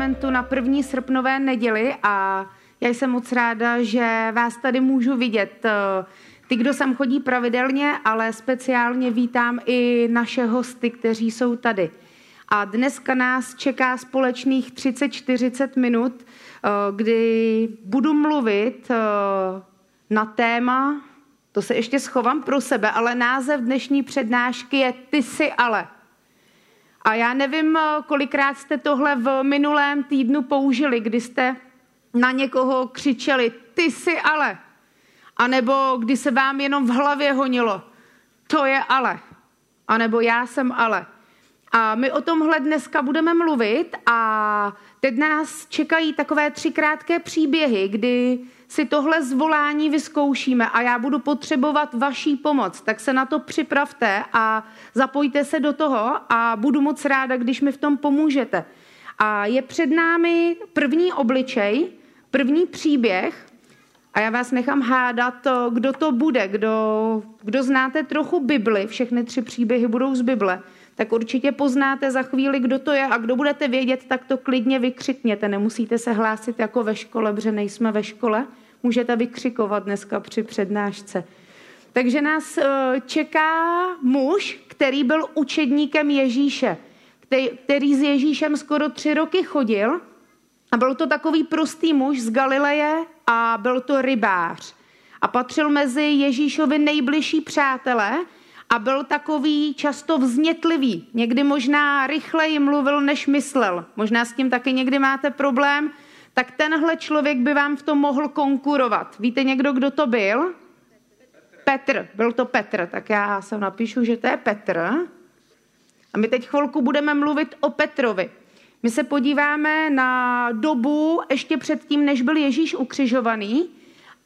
Elementu na první srpnové neděli a já jsem moc ráda, že vás tady můžu vidět. Ty, kdo sem chodí pravidelně, ale speciálně vítám i naše hosty, kteří jsou tady. A dneska nás čeká společných 30-40 minut, eh, kdy budu mluvit eh, na téma, to se ještě schovám pro sebe, ale název dnešní přednášky je Ty jsi ale. A já nevím, eh, kolikrát jste tohle v minulém týdnu použili, kdy jste na někoho křičeli, ty jsi ale. A nebo kdy se vám jenom v hlavě honilo, to je ale. A nebo já jsem ale. A my o tomhle dneska budeme mluvit a teď nás čekají takové tři krátké příběhy, kdy si tohle zvolání vyzkoušíme a já budu potřebovat vaší pomoc, tak se na to připravte a zapojte se do toho a budu moc ráda, když mi v tom pomůžete. A je před námi první obličej, první příběh a já vás nechám hádat, kdo to bude, kdo, kdo znáte trochu Bibli, všechny tři příběhy budou z Bible, tak určitě poznáte za chvíli, kdo to je a kdo budete vědět, tak to klidně vykřikněte. Nemusíte se hlásit jako ve škole, protože nejsme ve škole. Můžete vykřikovat dneska při přednášce. Takže nás eh, čeká muž, který byl učedníkem Ježíše, který s Ježíšem skoro tři roky chodil a byl to takový prostý muž z Galileje a byl to rybář. A patřil mezi Ježíšovi nejbližší přátelé a byl takový často vznětlivý. Někdy možná rychleji mluvil, než myslel. Možná s tím taky někdy máte problém. Tak tenhle člověk by vám v tom mohl konkurovat. Víte někdo, kdo to byl? Petr. Byl to Petr. Tak já se napíšu, že to je Petr. A my teď chvilku budeme mluvit o Petrovi. My se podíváme na dobu ještě předtím, než byl Ježíš ukřižovaný.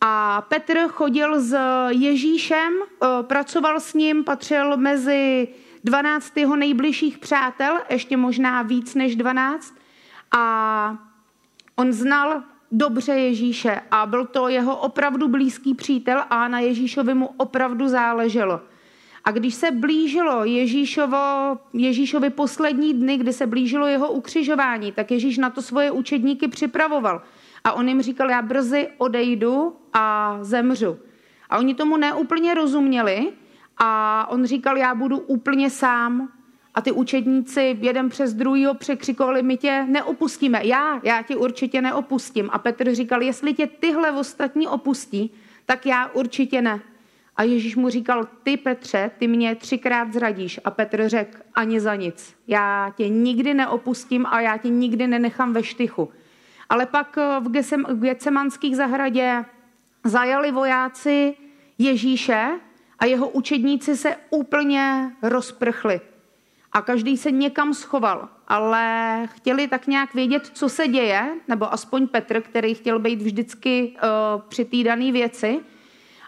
A Petr chodil s Ježíšem, eh, pracoval s ním, patřil mezi 12 jeho nejbližších přátel, ještě možná víc než 12. A on znal dobře Ježíše a byl to jeho opravdu blízký přítel a na Ježíšovi mu opravdu záleželo. A když se blížilo Ježíšovo, Ježíšovi poslední dny, kdy se blížilo jeho ukřižování, tak Ježíš na to svoje učedníky připravoval. A on jim říkal, já brzy odejdu a zemřu. A oni tomu neúplně rozuměli a on říkal, já budu úplně sám. A ty učedníci jeden přes druhýho překřikovali, my tě neopustíme. Já, já tě určitě neopustím. A Petr říkal, jestli tě tyhle ostatní opustí, tak já určitě ne. A Ježíš mu říkal, ty Petře, ty mě třikrát zradíš. A Petr řekl, ani za nic. Já tě nikdy neopustím a já tě nikdy nenechám ve štychu. Ale pak eh, v, Getsemanských zahradě zajali vojáci Ježíše a jeho učedníci se úplně rozprchli. A každý se někam schoval, ale chtěli tak nějak vědět, co se děje, nebo aspoň Petr, který chtěl být vždycky uh, při té dané věci –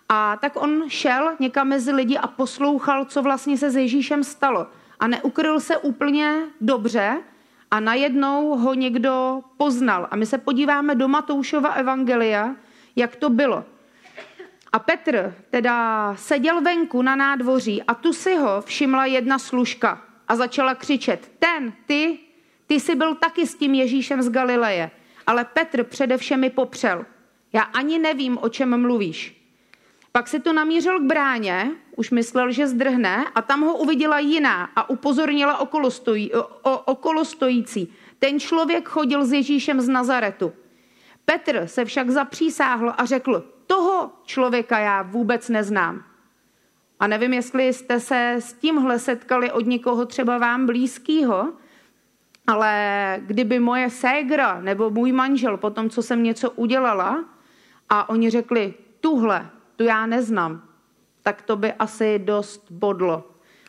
a tak on šel někam mezi lidi a poslouchal, co vlastně se s Ježíšem stalo. A neukryl se úplně dobře a najednou ho někdo poznal. A my se podíváme do Matoušova evangelia, jak to bylo. A Petr teda seděl venku na nádvoří a tu si ho všimla jedna služka a začala křičet, ten, ty, ty jsi byl taky s tím Ježíšem z Galileje. Ale Petr především mi popřel. Já ani nevím, o čem mluvíš. Pak se to namířil k bráně, už myslel, že zdrhne, a tam ho uviděla jiná a upozornila okolo, stojí, o, okolo stojící. Ten člověk chodil s Ježíšem z Nazaretu. Petr se však zapřísáhl a řekl, toho člověka já vůbec neznám. A nevím, jestli jste se s tímhle setkali od někoho třeba vám blízkého, ale kdyby moje ségra nebo můj manžel po tom, co jsem něco udělala, a oni řekli, tuhle tu já neznám, tak to by asi dost bodlo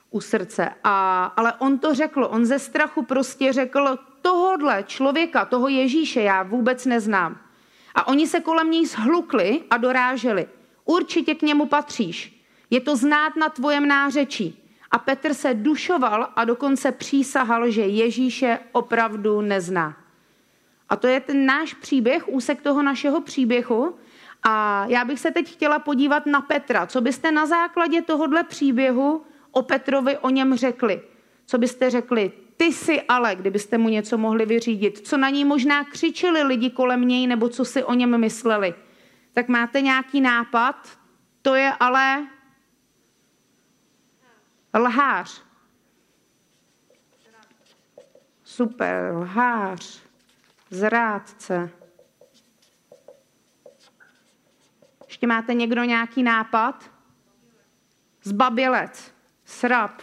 u srdce. A, ale on to řekl, on ze strachu prostě řekl tohodle člověka, toho Ježíše já vůbec neznám. A oni se kolem něj zhlukli a doráželi. Určitě k němu patříš. Je to znát na tvojem nářečí. A Petr se dušoval a dokonce přísahal, že Ježíše opravdu nezná. A to je ten náš příběh, úsek toho našeho příběhu. A já bych se teď chtěla podívat na Petra. Co byste na základě tohohle příběhu o Petrovi o něm řekli? Co byste řekli? Ty si ale, kdybyste mu něco mohli vyřídit. Co na ní možná křičeli lidi kolem něj, nebo co si o něm mysleli. Tak máte nějaký nápad? To je ale lhář. Super, lhář, zrádce. Ještě máte někdo nějaký nápad? Zbabělec, srab.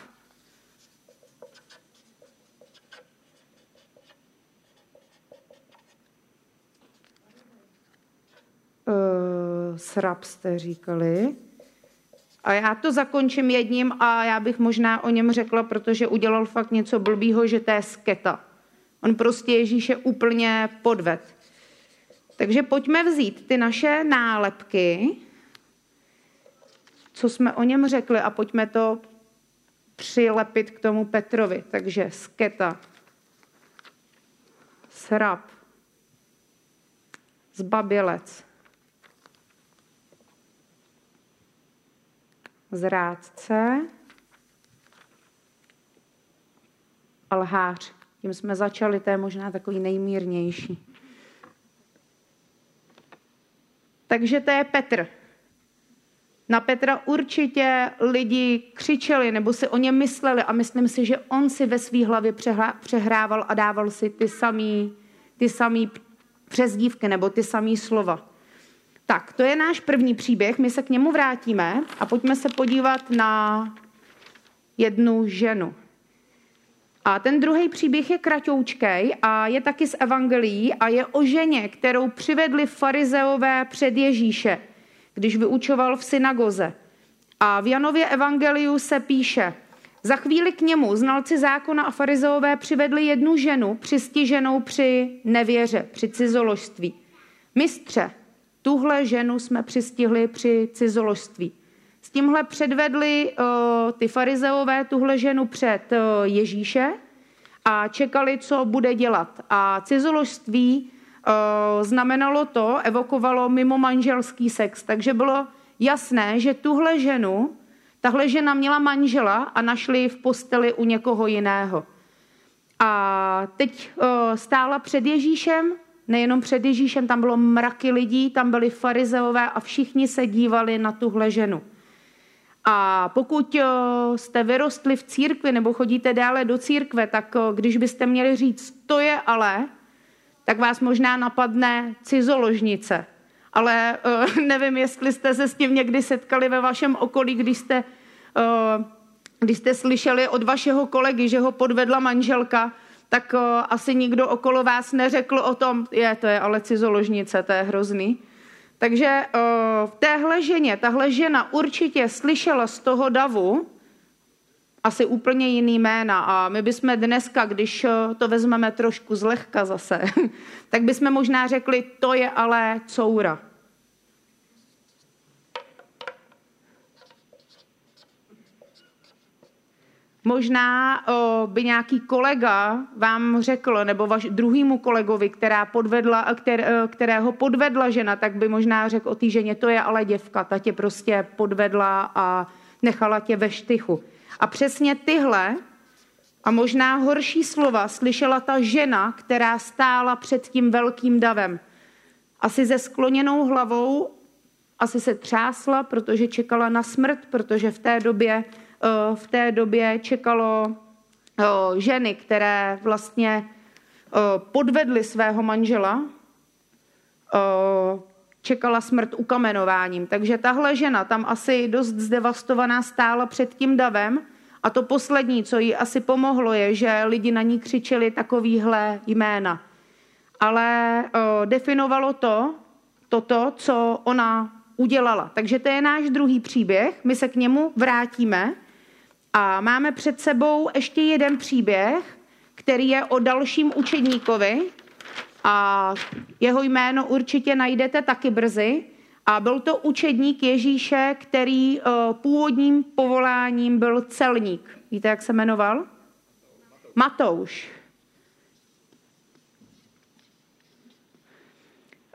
Uh, srab jste říkali. A já to zakončím jedním a já bych možná o něm řekla, protože udělal fakt něco blbýho, že to je sketa. On prostě Ježíše úplně podved. Takže pojďme vzít ty naše nálepky, co jsme o něm řekli a pojďme to přilepit k tomu Petrovi. Takže sketa, srab, zbabělec, zrádce lhář. Tím jsme začali, to je možná takový nejmírnější. Takže to je Petr. Na Petra určitě lidi křičeli nebo si o něm mysleli a myslím si, že on si ve své hlavě přehrával a dával si ty samý, ty samý přezdívky nebo ty samý slova. Tak, to je náš první příběh, my se k němu vrátíme a pojďme se podívat na jednu ženu. A ten druhý příběh je kratoučkej a je taky z evangelií a je o ženě, kterou přivedli farizeové před Ježíše, když vyučoval v synagoze. A v Janově evangeliu se píše, za chvíli k němu znalci zákona a farizeové přivedli jednu ženu přistiženou při nevěře, při cizoložství. Mistře, tuhle ženu jsme přistihli při cizoložství. S tímhle předvedli uh, ty farizeové tuhle ženu před uh, Ježíše a čekali, co bude dělat. A cizoložství uh, znamenalo to, evokovalo mimo manželský sex. Takže bylo jasné, že tuhle ženu, tahle žena měla manžela a našli v posteli u někoho jiného. A teď uh, stála před Ježíšem, nejenom před Ježíšem, tam bylo mraky lidí, tam byli farizeové a všichni se dívali na tuhle ženu. A pokud eh, jste vyrostli v církvi nebo chodíte dále do církve, tak eh, když byste měli říct, to je ale, tak vás možná napadne cizoložnice. Ale uh, nevím, jestli jste se s tím někdy setkali ve vašem okolí, když jste, když jste slyšeli od vašeho kolegy, že ho podvedla manželka, tak asi nikdo okolo vás neřekl o tom, je, to je ale cizoložnice, to je hrozný. Takže v téhle ženě, tahle žena určitě slyšela z toho davu asi úplně jiný jména a my bychom dneska, když to vezmeme trošku zlehka zase, tak bychom možná řekli, to je ale coura. Možná o, by nějaký kolega vám řekl, nebo vaš druhýmu kolegovi, která podvedla, kter, kterého podvedla žena, tak by možná řekl o té ženě, to je ale děvka, ta tě prostě podvedla a nechala tě ve štychu. A přesně tyhle a možná horší slova slyšela ta žena, která stála před tím velkým davem. Asi se skloněnou hlavou, asi se třásla, protože čekala na smrt, protože v té době v té době čekalo eh, ženy, které vlastně eh, podvedly svého manžela, čekala smrt ukamenováním. Takže tahle žena tam asi dost zdevastovaná stála před tím davem a to poslední, co jí asi pomohlo, je, že lidi na ní křičeli takovýhle jména. Ale definovalo to, toto, co ona udělala. Takže to je náš druhý příběh, my se k němu vrátíme. A máme před sebou ještě jeden příběh, který je o dalším učedníkovi a jeho jméno určitě najdete taky brzy. A byl to učedník Ježíše, který uh, původním povoláním byl celník. Víte, jak se jmenoval? Matouš.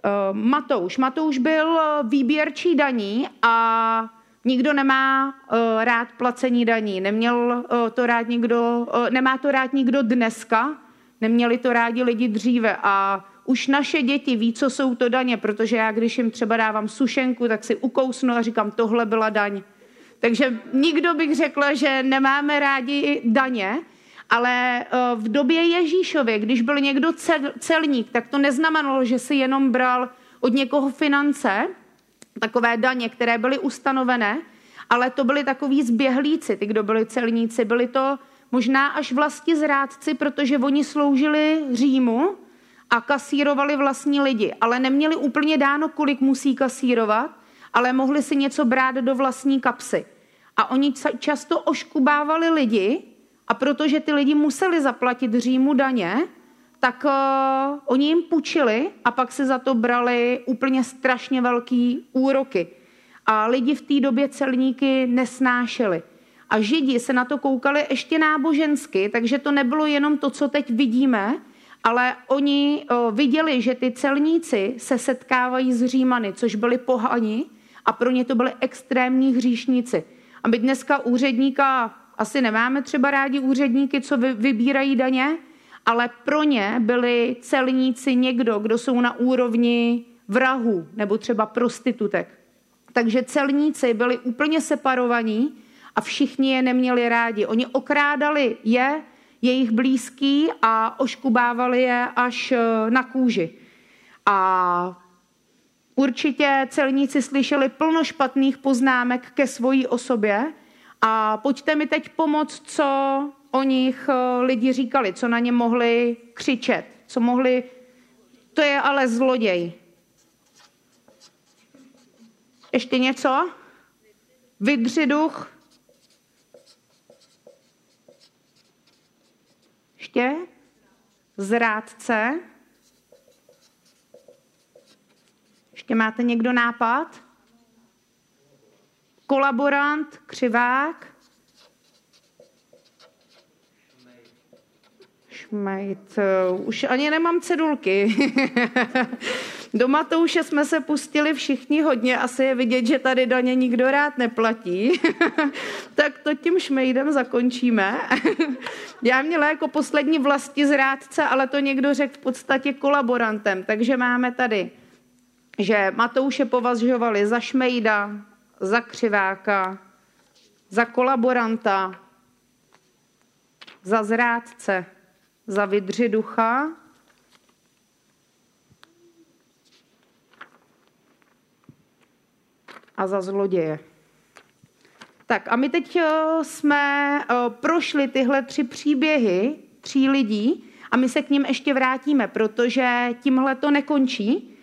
Uh, Matouš. Matouš byl výběrčí daní a nikdo nemá uh, rád placení daní. Neměl uh, to rád nikdo, uh, nemá to rád nikdo dneska, neměli to rádi lidi dříve a už naše děti ví, co jsou to daně, protože já, když jim třeba dávám sušenku, tak si ukousnu a říkám, tohle byla daň. Takže nikdo bych řekla, že nemáme rádi daně, ale v době Ježíšově, když byl někdo celník, tak to neznamenalo, že si jenom bral od někoho finance, takové daně, které byly ustanovené, ale to byli takový zběhlíci, ty, kdo byli celníci. Byli to možná až vlasti zrádci, protože oni sloužili Římu, a kasírovali vlastní lidi, ale neměli úplně dáno, kolik musí kasírovat, ale mohli si něco brát do vlastní kapsy. A oni často oškubávali lidi a protože ty lidi museli zaplatit Římu daně, tak uh, oni jim půjčili a pak si za to brali úplně strašně velký úroky. A lidi v té době celníky nesnášeli. A židi se na to koukali ještě nábožensky, takže to nebylo jenom to, co teď vidíme, ale oni viděli, že ty celníci se setkávají s Římany, což byli pohani a pro ně to byly extrémní hříšníci. A my dneska úředníka asi nemáme třeba rádi úředníky, co vybírají daně, ale pro ně byli celníci někdo, kdo jsou na úrovni vrahů nebo třeba prostitutek. Takže celníci byli úplně separovaní a všichni je neměli rádi. Oni okrádali je jejich blízký a oškubávali je až eh, na kůži. A určitě celníci slyšeli plno špatných poznámek ke svojí osobě a pojďte mi teď pomoct, co o nich eh, lidi říkali, co na ně mohli křičet, co mohli, to je ale zloděj. Ještě něco? Vydřiduch, ještě zrádce. Ještě máte někdo nápad? Kolaborant, křivák. Šmejt. Už ani nemám cedulky. Do Matouše jsme se pustili všichni hodně, asi je vidět, že tady daně nikdo rád neplatí. tak to tím šmejdem zakončíme. Já měla jako poslední vlasti zrádce, ale to někdo řekl v podstatě kolaborantem. Takže máme tady, že Matouše považovali za šmejda, za křiváka, za kolaboranta, za zrádce, za vydřiducha, a za zloděje. Tak a my teď eh, jsme eh, prošli tyhle tři příběhy tří lidí a my se k ním ještě vrátíme, protože tímhle to nekončí.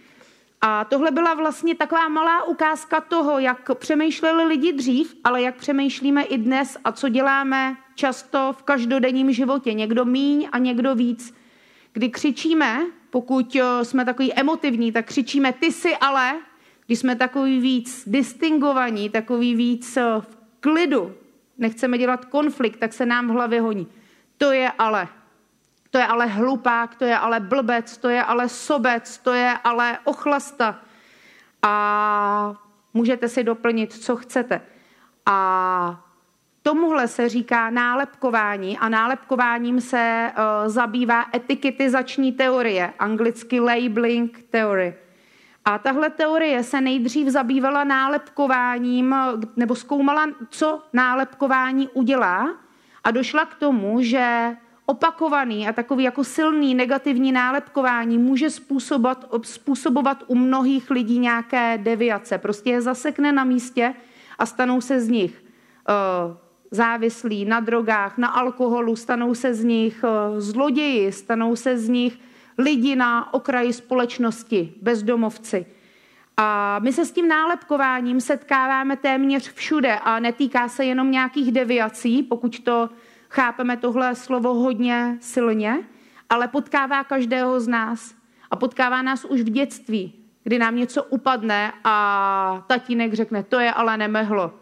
A tohle byla vlastně taková malá ukázka toho, jak přemýšleli lidi dřív, ale jak přemýšlíme i dnes a co děláme často v každodenním životě. Někdo míň a někdo víc. Kdy křičíme, pokud eh, jsme takový emotivní, tak křičíme ty si ale, když jsme takový víc distingovaní, takový víc eh, v klidu, nechceme dělat konflikt, tak se nám v hlavě honí. To je ale. To je ale hlupák, to je ale blbec, to je ale sobec, to je ale ochlasta. A můžete si doplnit, co chcete. A tomuhle se říká nálepkování a nálepkováním se uh, zabývá etiketizační teorie, anglicky labeling theory. A tahle teorie se nejdřív zabývala nálepkováním, nebo zkoumala, co nálepkování udělá a došla k tomu, že opakovaný a takový jako silný negativní nálepkování může způsobovat, způsobovat u mnohých lidí nějaké deviace. Prostě je zasekne na místě a stanou se z nich uh, závislí na drogách, na alkoholu, stanou se z nich uh, zloději, stanou se z nich lidi na okraji společnosti, bezdomovci. A my se s tím nálepkováním setkáváme téměř všude a netýká se jenom nějakých deviací, pokud to chápeme tohle slovo hodně silně, ale potkává každého z nás. A potkává nás už v dětství, kdy nám něco upadne a tatínek řekne, to je ale nemehlo.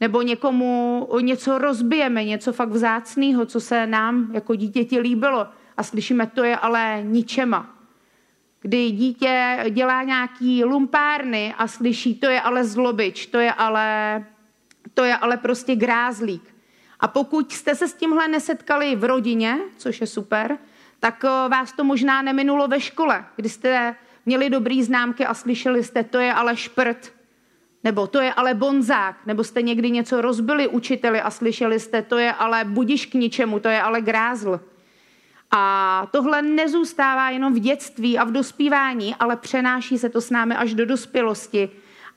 Nebo někomu něco rozbijeme, něco fakt vzácného, co se nám jako dítěti líbilo a slyšíme, to je ale ničema. Kdy dítě dělá nějaký lumpárny a slyší, to je ale zlobič, to je ale, to je ale prostě grázlík. A pokud jste se s tímhle nesetkali v rodině, což je super, tak eh, vás to možná neminulo ve škole, kdy jste měli dobrý známky a slyšeli jste, to je ale šprt, nebo to je ale bonzák, nebo jste někdy něco rozbili učiteli a slyšeli jste, to je ale budiš k ničemu, to je ale grázl. A tohle nezůstává jenom v dětství a v dospívání, ale přenáší se to s námi až do dospělosti.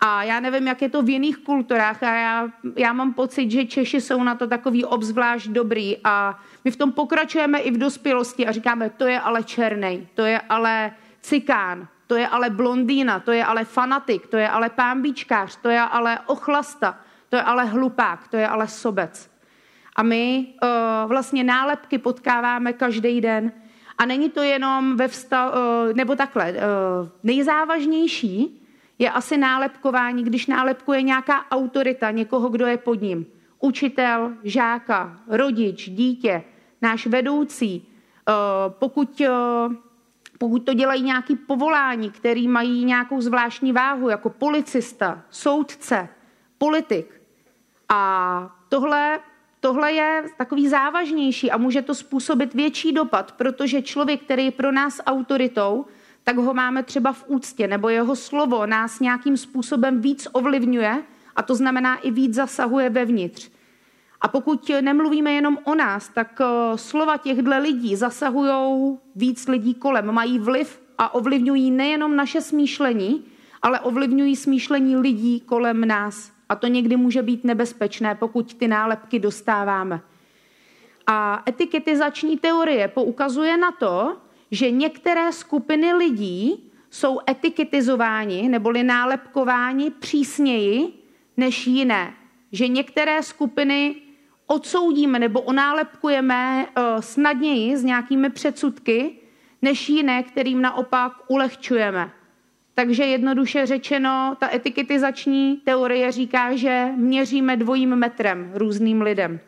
A já nevím, jak je to v jiných kulturách, a já, já mám pocit, že Češi jsou na to takový obzvlášť dobrý a my v tom pokračujeme i v dospělosti a říkáme, to je ale černej, to je ale cikán, to je ale blondýna, to je ale fanatik, to je ale pámbičkář, to je ale ochlasta, to je ale hlupák, to je ale sobec. A my uh, vlastně nálepky potkáváme každý den. A není to jenom ve vztahu, uh, nebo takhle, uh, nejzávažnější je asi nálepkování, když nálepkuje nějaká autorita, někoho, kdo je pod ním. Učitel, žáka, rodič, dítě, náš vedoucí. Uh, pokud, uh, pokud to dělají nějaký povolání, který mají nějakou zvláštní váhu, jako policista, soudce, politik. A tohle tohle je takový závažnější a může to způsobit větší dopad, protože člověk, který je pro nás autoritou, tak ho máme třeba v úctě, nebo jeho slovo nás nějakým způsobem víc ovlivňuje a to znamená i víc zasahuje vevnitř. A pokud nemluvíme jenom o nás, tak eh, slova těchto lidí zasahují víc lidí kolem, mají vliv a ovlivňují nejenom naše smýšlení, ale ovlivňují smýšlení lidí kolem nás. A to někdy může být nebezpečné, pokud ty nálepky dostáváme. A etiketizační teorie poukazuje na to, že některé skupiny lidí jsou etiketizováni neboli nálepkováni přísněji než jiné. Že některé skupiny odsoudíme nebo onálepkujeme eh, snadněji s nějakými předsudky, než jiné, kterým naopak ulehčujeme. Takže jednoduše řečeno, ta etiketizační teorie říká, že měříme dvojím metrem různým lidem.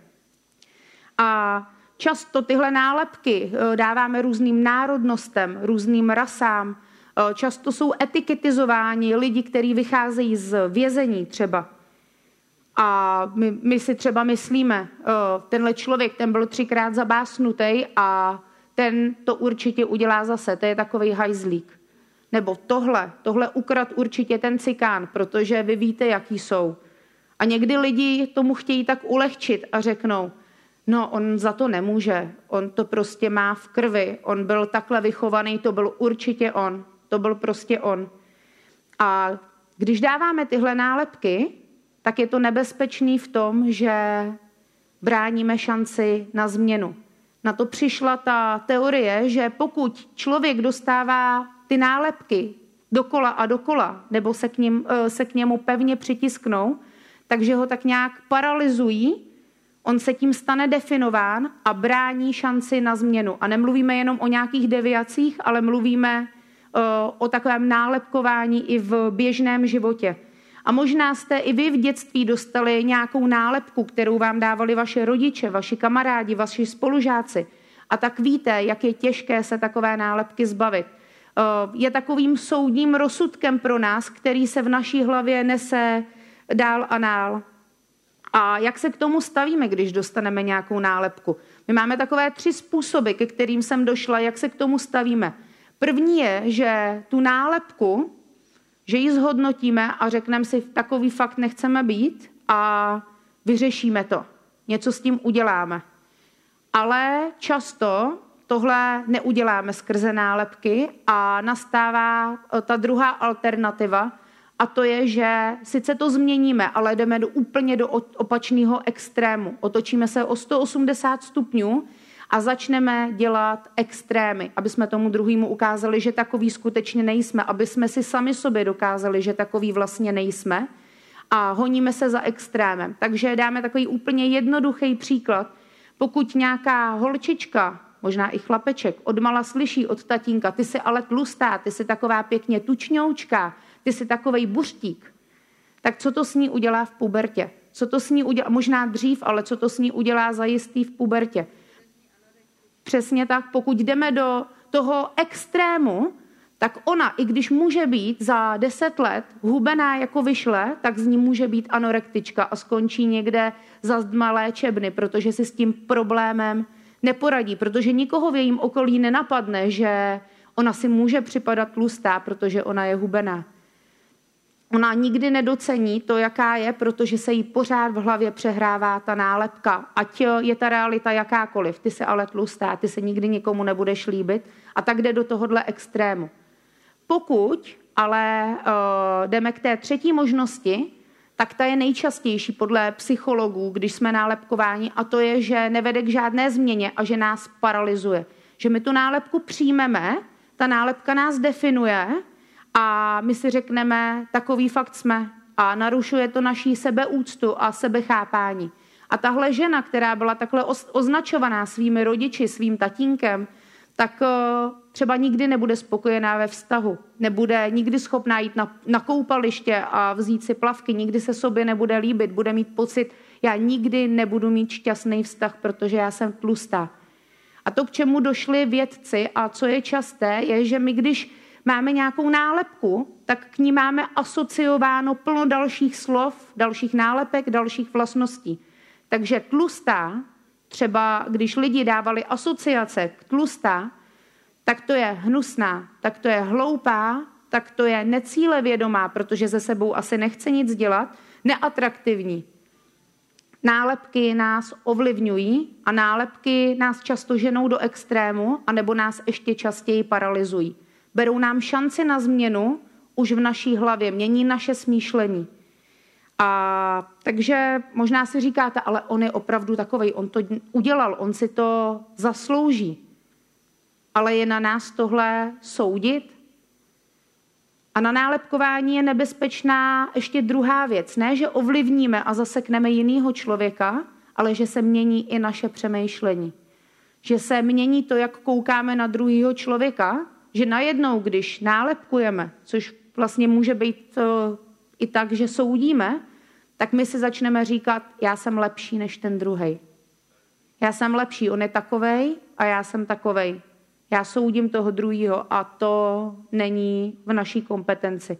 A často tyhle nálepky eh, dáváme různým národnostem, různým rasám. Eh, často jsou etiketizováni lidi, kteří vycházejí z vězení třeba. A my, my si třeba myslíme, eh, tenhle člověk, ten byl třikrát zabásnutý a ten to určitě udělá zase, to je takový hajzlík. Nebo tohle, tohle ukrad určitě ten cikán, protože vy víte, jaký jsou. A někdy lidi tomu chtějí tak ulehčit a řeknou, no on za to nemůže, on to prostě má v krvi, on byl takhle vychovaný, to byl určitě on, to byl prostě on. A když dáváme tyhle nálepky, tak je to nebezpečný v tom, že bráníme šanci na změnu. Na to přišla ta teorie, že pokud člověk dostává ty nálepky dokola a dokola, nebo se k, ním, eh, se k němu pevně přitisknou, takže ho tak nějak paralyzují, on se tím stane definován a brání šanci na změnu. A nemluvíme jenom o nějakých deviacích, ale mluvíme eh, o takovém nálepkování i v běžném životě. A možná jste i vy v dětství dostali nějakou nálepku, kterou vám dávali vaše rodiče, vaši kamarádi, vaši spolužáci. A tak víte, jak je těžké se takové nálepky zbavit. Eh, je takovým soudním rozsudkem pro nás, který se v naší hlavě nese dál a dál. A jak se k tomu stavíme, když dostaneme nějakou nálepku? My máme takové tři způsoby, ke kterým jsem došla, jak se k tomu stavíme. První je, že tu nálepku, že ji zhodnotíme a řekneme si, takový fakt nechceme být a vyřešíme to. Něco s tím uděláme. Ale často tohle neuděláme skrze nálepky a nastává eh, ta druhá alternativa, a to je, že sice to změníme, ale jdeme do úplně do opačného extrému. Otočíme se o 180 stupňů a začneme dělat extrémy, aby jsme tomu druhému ukázali, že takový skutečně nejsme, aby jsme si sami sobě dokázali, že takový vlastně nejsme a honíme se za extrémem. Takže dáme takový úplně jednoduchý příklad. Pokud nějaká holčička, možná i chlapeček, odmala slyší od tatínka, ty jsi ale tlustá, ty jsi taková pěkně tučňoučka, ty jsi takovej buřtík, tak co to s ní udělá v pubertě? Co to s ní udělá, možná dřív, ale co to s ní udělá zajistý v pubertě? Přesně tak, pokud jdeme do toho extrému, tak ona, i když může být za deset let hubená jako vyšle, tak z ní může být anorektička a skončí někde za zdma léčebny, protože si s tím problémem neporadí, protože nikoho v jejím okolí nenapadne, že ona si může připadat tlustá, protože ona je hubená. Ona nikdy nedocení to, jaká je, protože se jí pořád v hlavě přehrává ta nálepka. Ať je ta realita jakákoliv, ty se ale tlustá, ty se nikdy nikomu nebudeš líbit a tak jde do tohohle extrému. Pokud ale uh, jdeme k té třetí možnosti, tak ta je nejčastější podle psychologů, když jsme nálepkováni, a to je, že nevede k žádné změně a že nás paralyzuje. Že my tu nálepku přijmeme, ta nálepka nás definuje a my si řekneme, takový fakt jsme a narušuje to naší sebeúctu a sebechápání. A tahle žena, která byla takhle označovaná svými rodiči, svým tatínkem, tak eh, třeba nikdy nebude spokojená ve vztahu, nebude nikdy schopná jít na, na koupaliště a vzít si plavky, nikdy se sobě nebude líbit, bude mít pocit, já nikdy nebudu mít šťastný vztah, protože já jsem tlustá. A to, k čemu došli vědci a co je časté, je, že my když máme nějakou nálepku, tak k ní máme asociováno plno dalších slov, dalších nálepek, dalších vlastností. Takže tlustá, třeba když lidi dávali asociace k tlustá, tak to je hnusná, tak to je hloupá, tak to je necílevědomá, protože ze sebou asi nechce nic dělat, neatraktivní. Nálepky nás ovlivňují a nálepky nás často ženou do extrému, anebo nás ještě častěji paralyzují berou nám šanci na změnu už v naší hlavě, mění naše smýšlení. A takže možná si říkáte, ale on je opravdu takový, on to udělal, on si to zaslouží. Ale je na nás tohle soudit? A na nálepkování je nebezpečná ještě druhá věc. Ne, že ovlivníme a zasekneme jinýho člověka, ale že se mění i naše přemýšlení. Že se mění to, jak koukáme na druhého člověka že najednou, když nálepkujeme, což vlastně může být uh, i tak, že soudíme, tak my si začneme říkat, já jsem lepší než ten druhý. Já jsem lepší, on je takovej a já jsem takovej. Já soudím toho druhého a to není v naší kompetenci.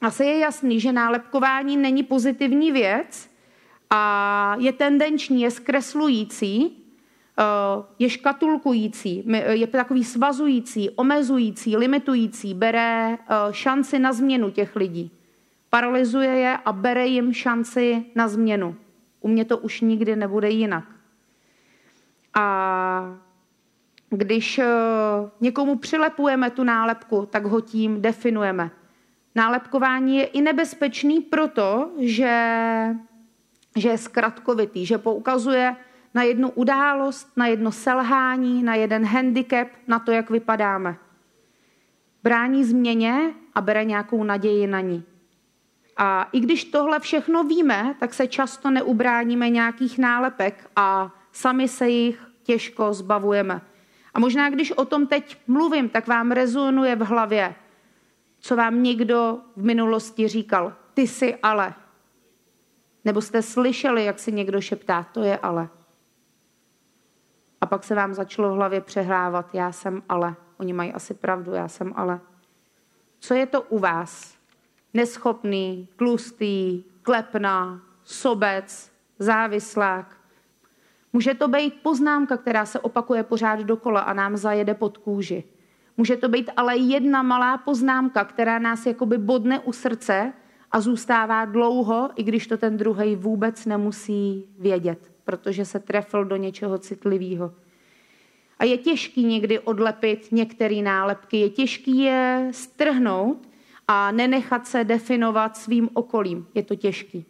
Asi je jasný, že nálepkování není pozitivní věc a je tendenční, je zkreslující, Eh, je škatulkující, je takový svazující, omezující, limitující, bere eh, šanci na změnu těch lidí. Paralyzuje je a bere jim šanci na změnu. U mě to už nikdy nebude jinak. A když eh, někomu přilepujeme tu nálepku, tak ho tím definujeme. Nálepkování je i nebezpečný proto, že, že je zkratkovitý, že poukazuje na jednu událost, na jedno selhání, na jeden handicap, na to, jak vypadáme. Brání změně a bere nějakou naději na ní. A i když tohle všechno víme, tak se často neubráníme nějakých nálepek a sami se jich těžko zbavujeme. A možná, když o tom teď mluvím, tak vám rezonuje v hlavě, co vám někdo v minulosti říkal. Ty jsi ale. Nebo jste slyšeli, jak si někdo šeptá, to je ale. A pak se vám začalo v hlavě přehrávat, já jsem ale. Oni mají asi pravdu, já jsem ale. Co je to u vás? Neschopný, tlustý, klepná, sobec, závislák. Může to být poznámka, která se opakuje pořád dokola a nám zajede pod kůži. Může to být ale jedna malá poznámka, která nás jakoby bodne u srdce a zůstává dlouho, i když to ten druhý vůbec nemusí vědět protože se trefil do něčeho citlivého. A je těžký někdy odlepit některé nálepky, je těžký je strhnout a nenechat se definovat svým okolím. Je to těžký.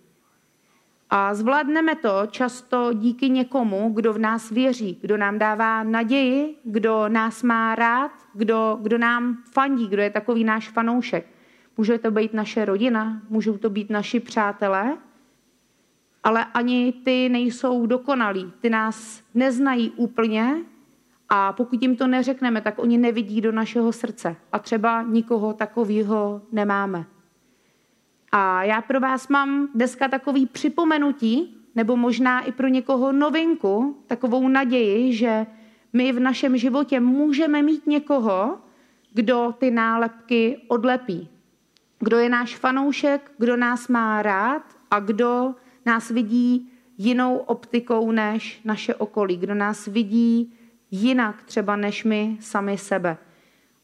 A zvládneme to často díky někomu, kdo v nás věří, kdo nám dává naději, kdo nás má rád, kdo, kdo nám fandí, kdo je takový náš fanoušek. Může to být naše rodina, můžou to být naši přátelé, ale ani ty nejsou dokonalí. Ty nás neznají úplně a pokud jim to neřekneme, tak oni nevidí do našeho srdce. A třeba nikoho takového nemáme. A já pro vás mám dneska takový připomenutí, nebo možná i pro někoho novinku, takovou naději, že my v našem životě můžeme mít někoho, kdo ty nálepky odlepí. Kdo je náš fanoušek, kdo nás má rád a kdo nás vidí jinou optikou než naše okolí, kdo nás vidí jinak třeba než my sami sebe.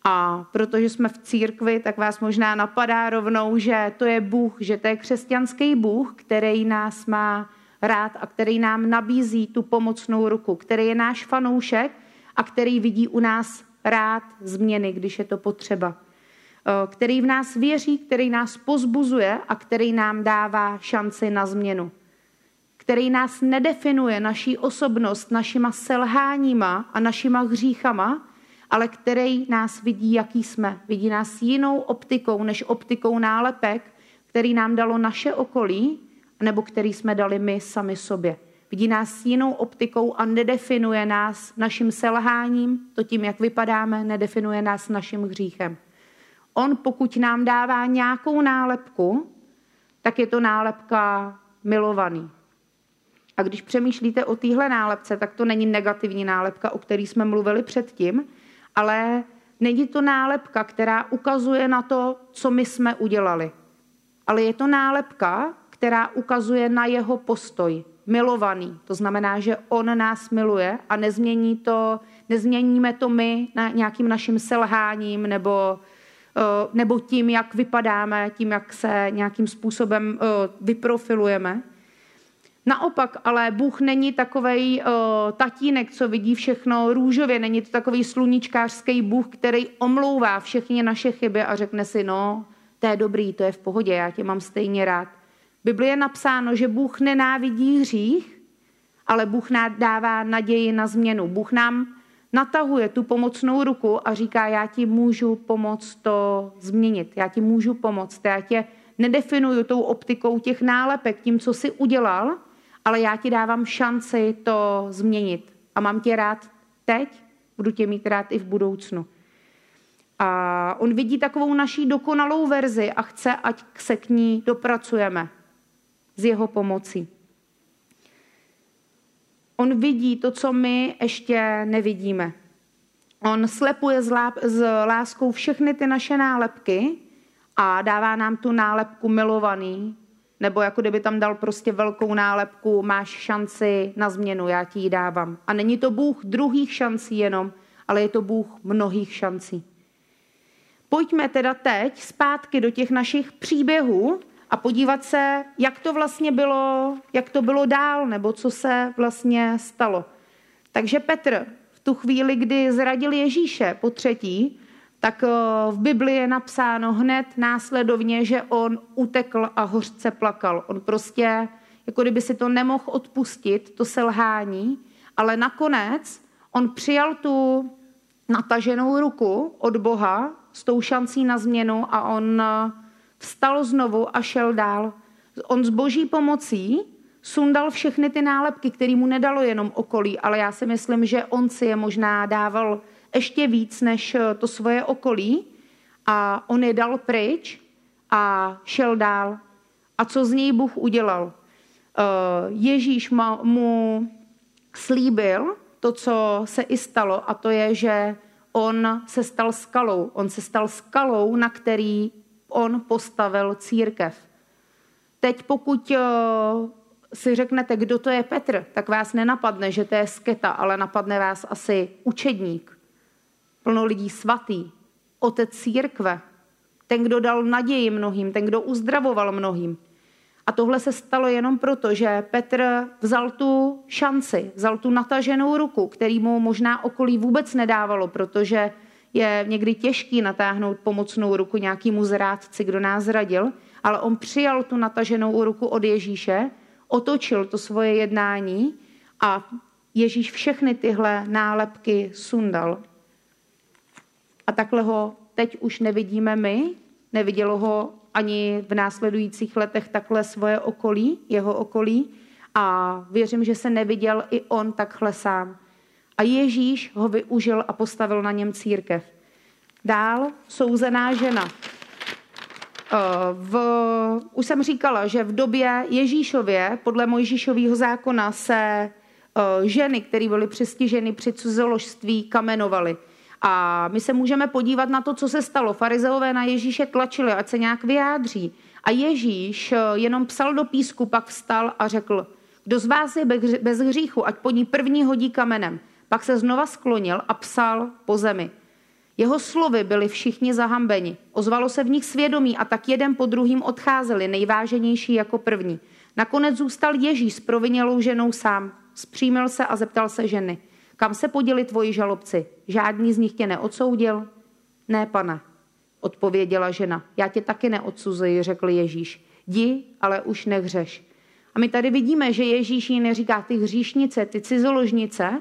A protože jsme v církvi, tak vás možná napadá rovnou, že to je Bůh, že to je křesťanský Bůh, který nás má rád a který nám nabízí tu pomocnou ruku, který je náš fanoušek a který vidí u nás rád změny, když je to potřeba. Který v nás věří, který nás pozbuzuje a který nám dává šanci na změnu. Který nás nedefinuje naší osobnost našima selháníma a našima hříchama, ale který nás vidí, jaký jsme. Vidí nás jinou optikou než optikou nálepek, který nám dalo naše okolí, nebo který jsme dali my sami sobě. Vidí nás jinou optikou a nedefinuje nás naším selháním, to tím, jak vypadáme, nedefinuje nás naším hříchem. On, pokud nám dává nějakou nálepku, tak je to nálepka milovaný. A když přemýšlíte o téhle nálepce, tak to není negativní nálepka, o které jsme mluvili předtím, ale není to nálepka, která ukazuje na to, co my jsme udělali. Ale je to nálepka, která ukazuje na jeho postoj, milovaný. To znamená, že on nás miluje a nezmění to, nezměníme to my na nějakým naším selháním nebo, nebo tím, jak vypadáme, tím, jak se nějakým způsobem eh, vyprofilujeme. Naopak, ale Bůh není takový eh, tatínek, co vidí všechno růžově, není to takový sluníčkářský Bůh, který omlouvá všechny naše chyby a řekne si, no, to je dobrý, to je v pohodě, já tě mám stejně rád. V Biblii je napsáno, že Bůh nenávidí hřích, ale Bůh dává naději na změnu. Bůh nám natahuje tu pomocnou ruku a říká, já ti můžu pomoct to změnit, já ti můžu pomoct, já tě nedefinuju tou optikou těch nálepek, tím, co jsi udělal, ale já ti dávám šanci to změnit. A mám tě rád teď, budu tě mít rád i v budoucnu. A on vidí takovou naší dokonalou verzi a chce, ať se k ní dopracujeme z jeho pomocí. On vidí to, co my ještě nevidíme. On slepuje s láskou všechny ty naše nálepky a dává nám tu nálepku milovaný, nebo jako kdyby tam dal prostě velkou nálepku, máš šanci na změnu, já ti ji dávám. A není to Bůh druhých šancí jenom, ale je to Bůh mnohých šancí. Pojďme teda teď zpátky do těch našich příběhů a podívat se, jak to vlastně bylo, jak to bylo dál, nebo co se vlastně stalo. Takže Petr v tu chvíli, kdy zradil Ježíše po třetí, tak eh, v Biblii je napsáno hned následovně, že on utekl a hořce plakal. On prostě, jako kdyby si to nemohl odpustit, to selhání, ale nakonec on přijal tu nataženou ruku od Boha s tou šancí na změnu a on eh, vstal znovu a šel dál. On s boží pomocí sundal všechny ty nálepky, které mu nedalo jenom okolí, ale já si myslím, že on si je možná dával ještě víc než eh, to svoje okolí a on je dal pryč a šel dál. A co z něj Bůh udělal? Eh, Ježíš mu slíbil to, co se i stalo, a to je, že on se stal skalou. On se stal skalou, na který on postavil církev. Teď pokud eh, si řeknete, kdo to je Petr, tak vás nenapadne, že to je sketa, ale napadne vás asi učedník, plno lidí svatý, otec církve, ten, kdo dal naději mnohým, ten, kdo uzdravoval mnohým. A tohle se stalo jenom proto, že Petr vzal tu šanci, vzal tu nataženou ruku, který mu možná okolí vůbec nedávalo, protože je někdy těžký natáhnout pomocnou ruku nějakému zrádci, kdo nás zradil, ale on přijal tu nataženou ruku od Ježíše, otočil to svoje jednání a Ježíš všechny tyhle nálepky sundal. A takhle ho teď už nevidíme my, nevidělo ho ani v následujících letech takhle svoje okolí, jeho okolí, a věřím, že se neviděl i on takhle sám. A Ježíš ho využil a postavil na něm církev. Dál souzená žena. Eh, v, už jsem říkala, že v době Ježíšově, podle Mojžíšového zákona, se eh, ženy, které byly přestiženy při cizoložství, kamenovaly. A my se můžeme podívat na to, co se stalo. Farizeové na Ježíše tlačili, ať se nějak vyjádří. A Ježíš eh, jenom psal do písku, pak vstal a řekl, kdo z vás je bez hříchu, ať po ní první hodí kamenem. Pak se znova sklonil a psal po zemi. Jeho slovy byli všichni zahambeni. Ozvalo se v nich svědomí a tak jeden po druhým odcházeli, nejváženější jako první. Nakonec zůstal Ježíš s provinělou ženou sám. Zpřímil se a zeptal se ženy. Kam se poděli tvoji žalobci? Žádný z nich tě neodsoudil? Ne, pane, odpověděla žena. Já tě taky neodsuzuji, řekl Ježíš. Jdi, ale už nehřeš. A my tady vidíme, že Ježíš jí neříká ty hříšnice, ty cizoložnice,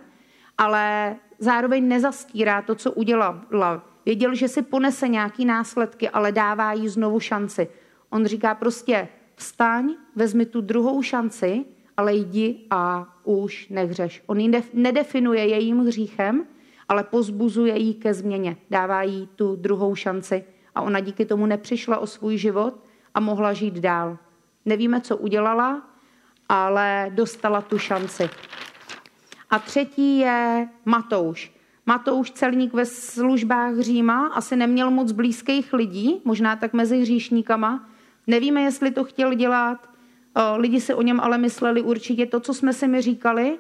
ale zároveň nezastírá to, co udělala. Věděl, že si ponese nějaký následky, ale dává jí znovu šanci. On říká prostě vstaň, vezmi tu druhou šanci, ale jdi a už nehřeš. On ji nedefinuje jejím hříchem, ale pozbuzuje jí ke změně. Dává jí tu druhou šanci a ona díky tomu nepřišla o svůj život a mohla žít dál. Nevíme, co udělala, ale dostala tu šanci. A třetí je Matouš. Matouš, celník ve službách Říma, asi neměl moc blízkých lidí, možná tak mezi hříšníkama. Nevíme, jestli to chtěl dělat. Lidi si o něm ale mysleli určitě to, co jsme si mi říkali,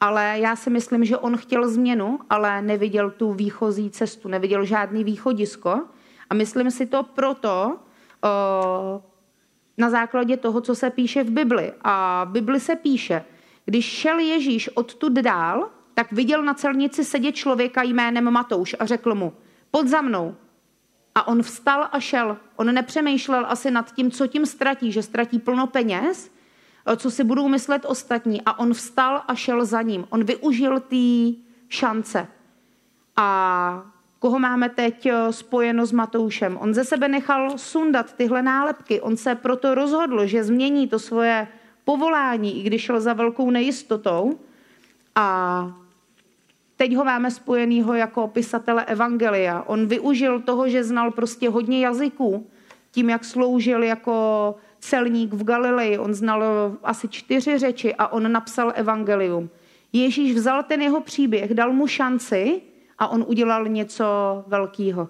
ale já si myslím, že on chtěl změnu, ale neviděl tu výchozí cestu, neviděl žádný východisko. A myslím si to proto, na základě toho, co se píše v Bibli. A v Bibli se píše, když šel Ježíš odtud dál, tak viděl na celnici sedět člověka jménem Matouš a řekl mu, pod za mnou. A on vstal a šel. On nepřemýšlel asi nad tím, co tím ztratí, že ztratí plno peněz, co si budou myslet ostatní. A on vstal a šel za ním. On využil té šance. A koho máme teď eh, spojeno s Matoušem? On ze sebe nechal sundat tyhle nálepky. On se proto rozhodl, že změní to svoje povolání, i když šel za velkou nejistotou. A teď ho máme spojenýho jako pisatele Evangelia. On využil toho, že znal prostě hodně jazyků, tím, jak sloužil jako celník v Galileji. On znal asi čtyři řeči a on napsal Evangelium. Ježíš vzal ten jeho příběh, dal mu šanci a on udělal něco velkého.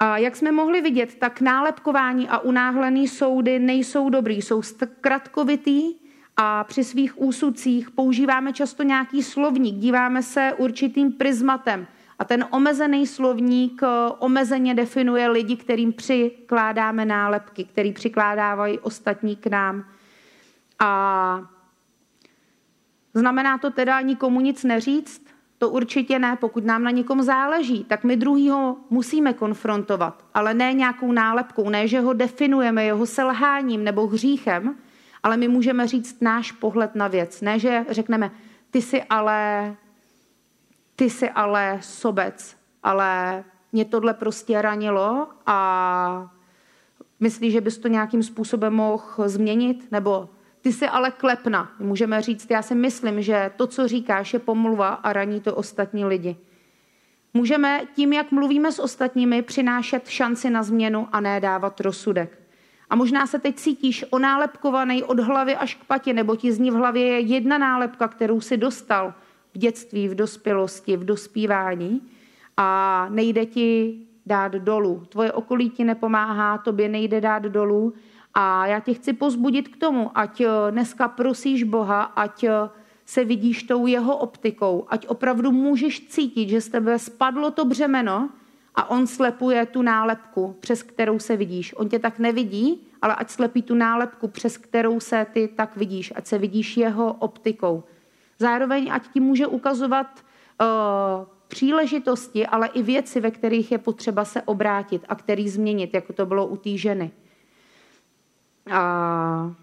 A jak jsme mohli vidět, tak nálepkování a unáhlený soudy nejsou dobrý, jsou zkratkovitý a při svých úsudcích používáme často nějaký slovník, díváme se určitým prismatem a ten omezený slovník eh, omezeně definuje lidi, kterým přikládáme nálepky, který přikládávají ostatní k nám. A znamená to teda nikomu nic neříct? To určitě ne, pokud nám na někom záleží, tak my druhýho musíme konfrontovat, ale ne nějakou nálepkou, ne, že ho definujeme jeho selháním nebo hříchem, ale my můžeme říct náš pohled na věc. Ne, že řekneme, ty jsi ale, ty jsi ale sobec, ale mě tohle prostě ranilo a myslíš, že bys to nějakým způsobem mohl změnit? Nebo ty jsi ale klepna. Můžeme říct, já si myslím, že to, co říkáš, je pomluva a raní to ostatní lidi. Můžeme tím, jak mluvíme s ostatními, přinášet šanci na změnu a ne dávat rozsudek. A možná se teď cítíš onálepkovaný od hlavy až k patě, nebo ti zní v hlavě je jedna nálepka, kterou si dostal v dětství, v dospělosti, v dospívání a nejde ti dát dolů. Tvoje okolí ti nepomáhá, tobě nejde dát dolů a já tě chci pozbudit k tomu, ať eh, dneska prosíš Boha, ať eh, se vidíš tou jeho optikou, ať opravdu můžeš cítit, že z tebe spadlo to břemeno a on slepuje tu nálepku, přes kterou se vidíš. On tě tak nevidí, ale ať slepí tu nálepku, přes kterou se ty tak vidíš, ať se vidíš jeho optikou. Zároveň ať ti může ukazovat uh, příležitosti, ale i věci, ve kterých je potřeba se obrátit a který změnit, jako to bylo u té ženy. A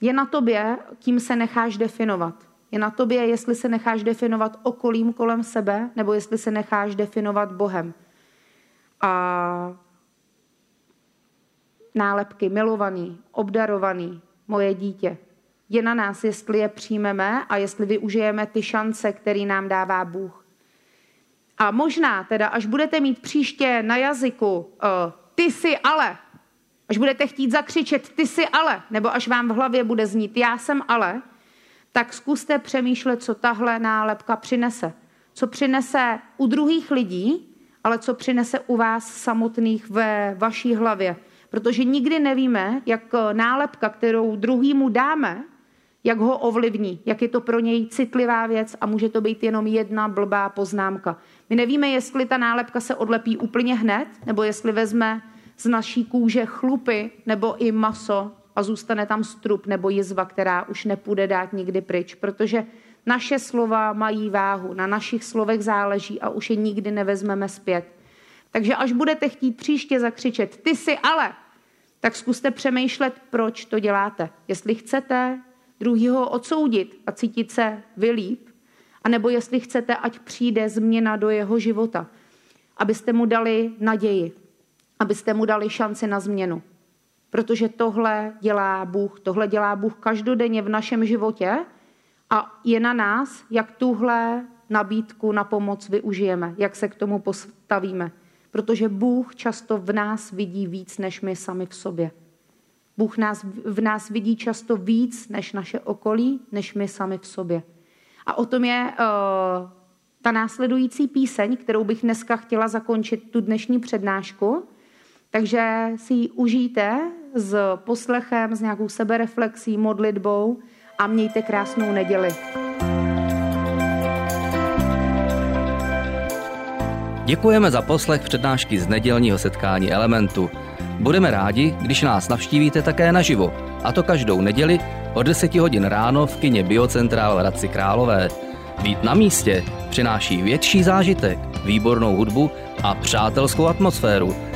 je na tobě, kým se necháš definovat. Je na tobě, jestli se necháš definovat okolím kolem sebe, nebo jestli se necháš definovat Bohem. A nálepky milovaný, obdarovaný, moje dítě, Je na nás, jestli je přijmeme a jestli využijeme ty šance, který nám dává Bůh. A možná teda, až budete mít příště na jazyku uh, ty si ale, až budete chtít zakřičet ty si ale, nebo až vám v hlavě bude znít já jsem ale, tak zkuste přemýšlet, co tahle nálepka přinese. Co přinese u druhých lidí, ale co přinese u vás samotných ve vaší hlavě. Protože nikdy nevíme, jak nálepka, kterou druhýmu dáme, jak ho ovlivní, jak je to pro něj citlivá věc a může to být jenom jedna blbá poznámka. My nevíme, jestli ta nálepka se odlepí úplně hned, nebo jestli vezme z naší kůže chlupy nebo i maso a zůstane tam strup nebo jizva, která už nepůjde dát nikdy pryč, protože naše slova mají váhu, na našich slovech záleží a už je nikdy nevezmeme zpět. Takže až budete chtít příště zakřičet, ty si ale, tak zkuste přemýšlet, proč to děláte. Jestli chcete druhýho odsoudit a cítit se vylíp, anebo jestli chcete, ať přijde změna do jeho života, abyste mu dali naději, abyste mu dali šanci na změnu. Protože tohle dělá Bůh, tohle dělá Bůh každodenně v našem životě a je na nás, jak tuhle nabídku na pomoc využijeme, jak se k tomu postavíme. Protože Bůh často v nás vidí víc, než my sami v sobě. Bůh nás, v nás vidí často víc než naše okolí, než my sami v sobě. A o tom je uh, ta následující píseň, kterou bych dneska chtěla zakončit tu dnešní přednášku. Takže si ji užijte s poslechem, s nějakou sebereflexí, modlitbou a mějte krásnou neděli. Děkujeme za poslech přednášky z nedělního setkání Elementu. Budeme rádi, když nás navštívíte také naživo, a to každou neděli od 10 hodin ráno v kině Biocentrál v Hradci Králové. Být na místě přináší větší zážitek, výbornou hudbu a přátelskou atmosféru.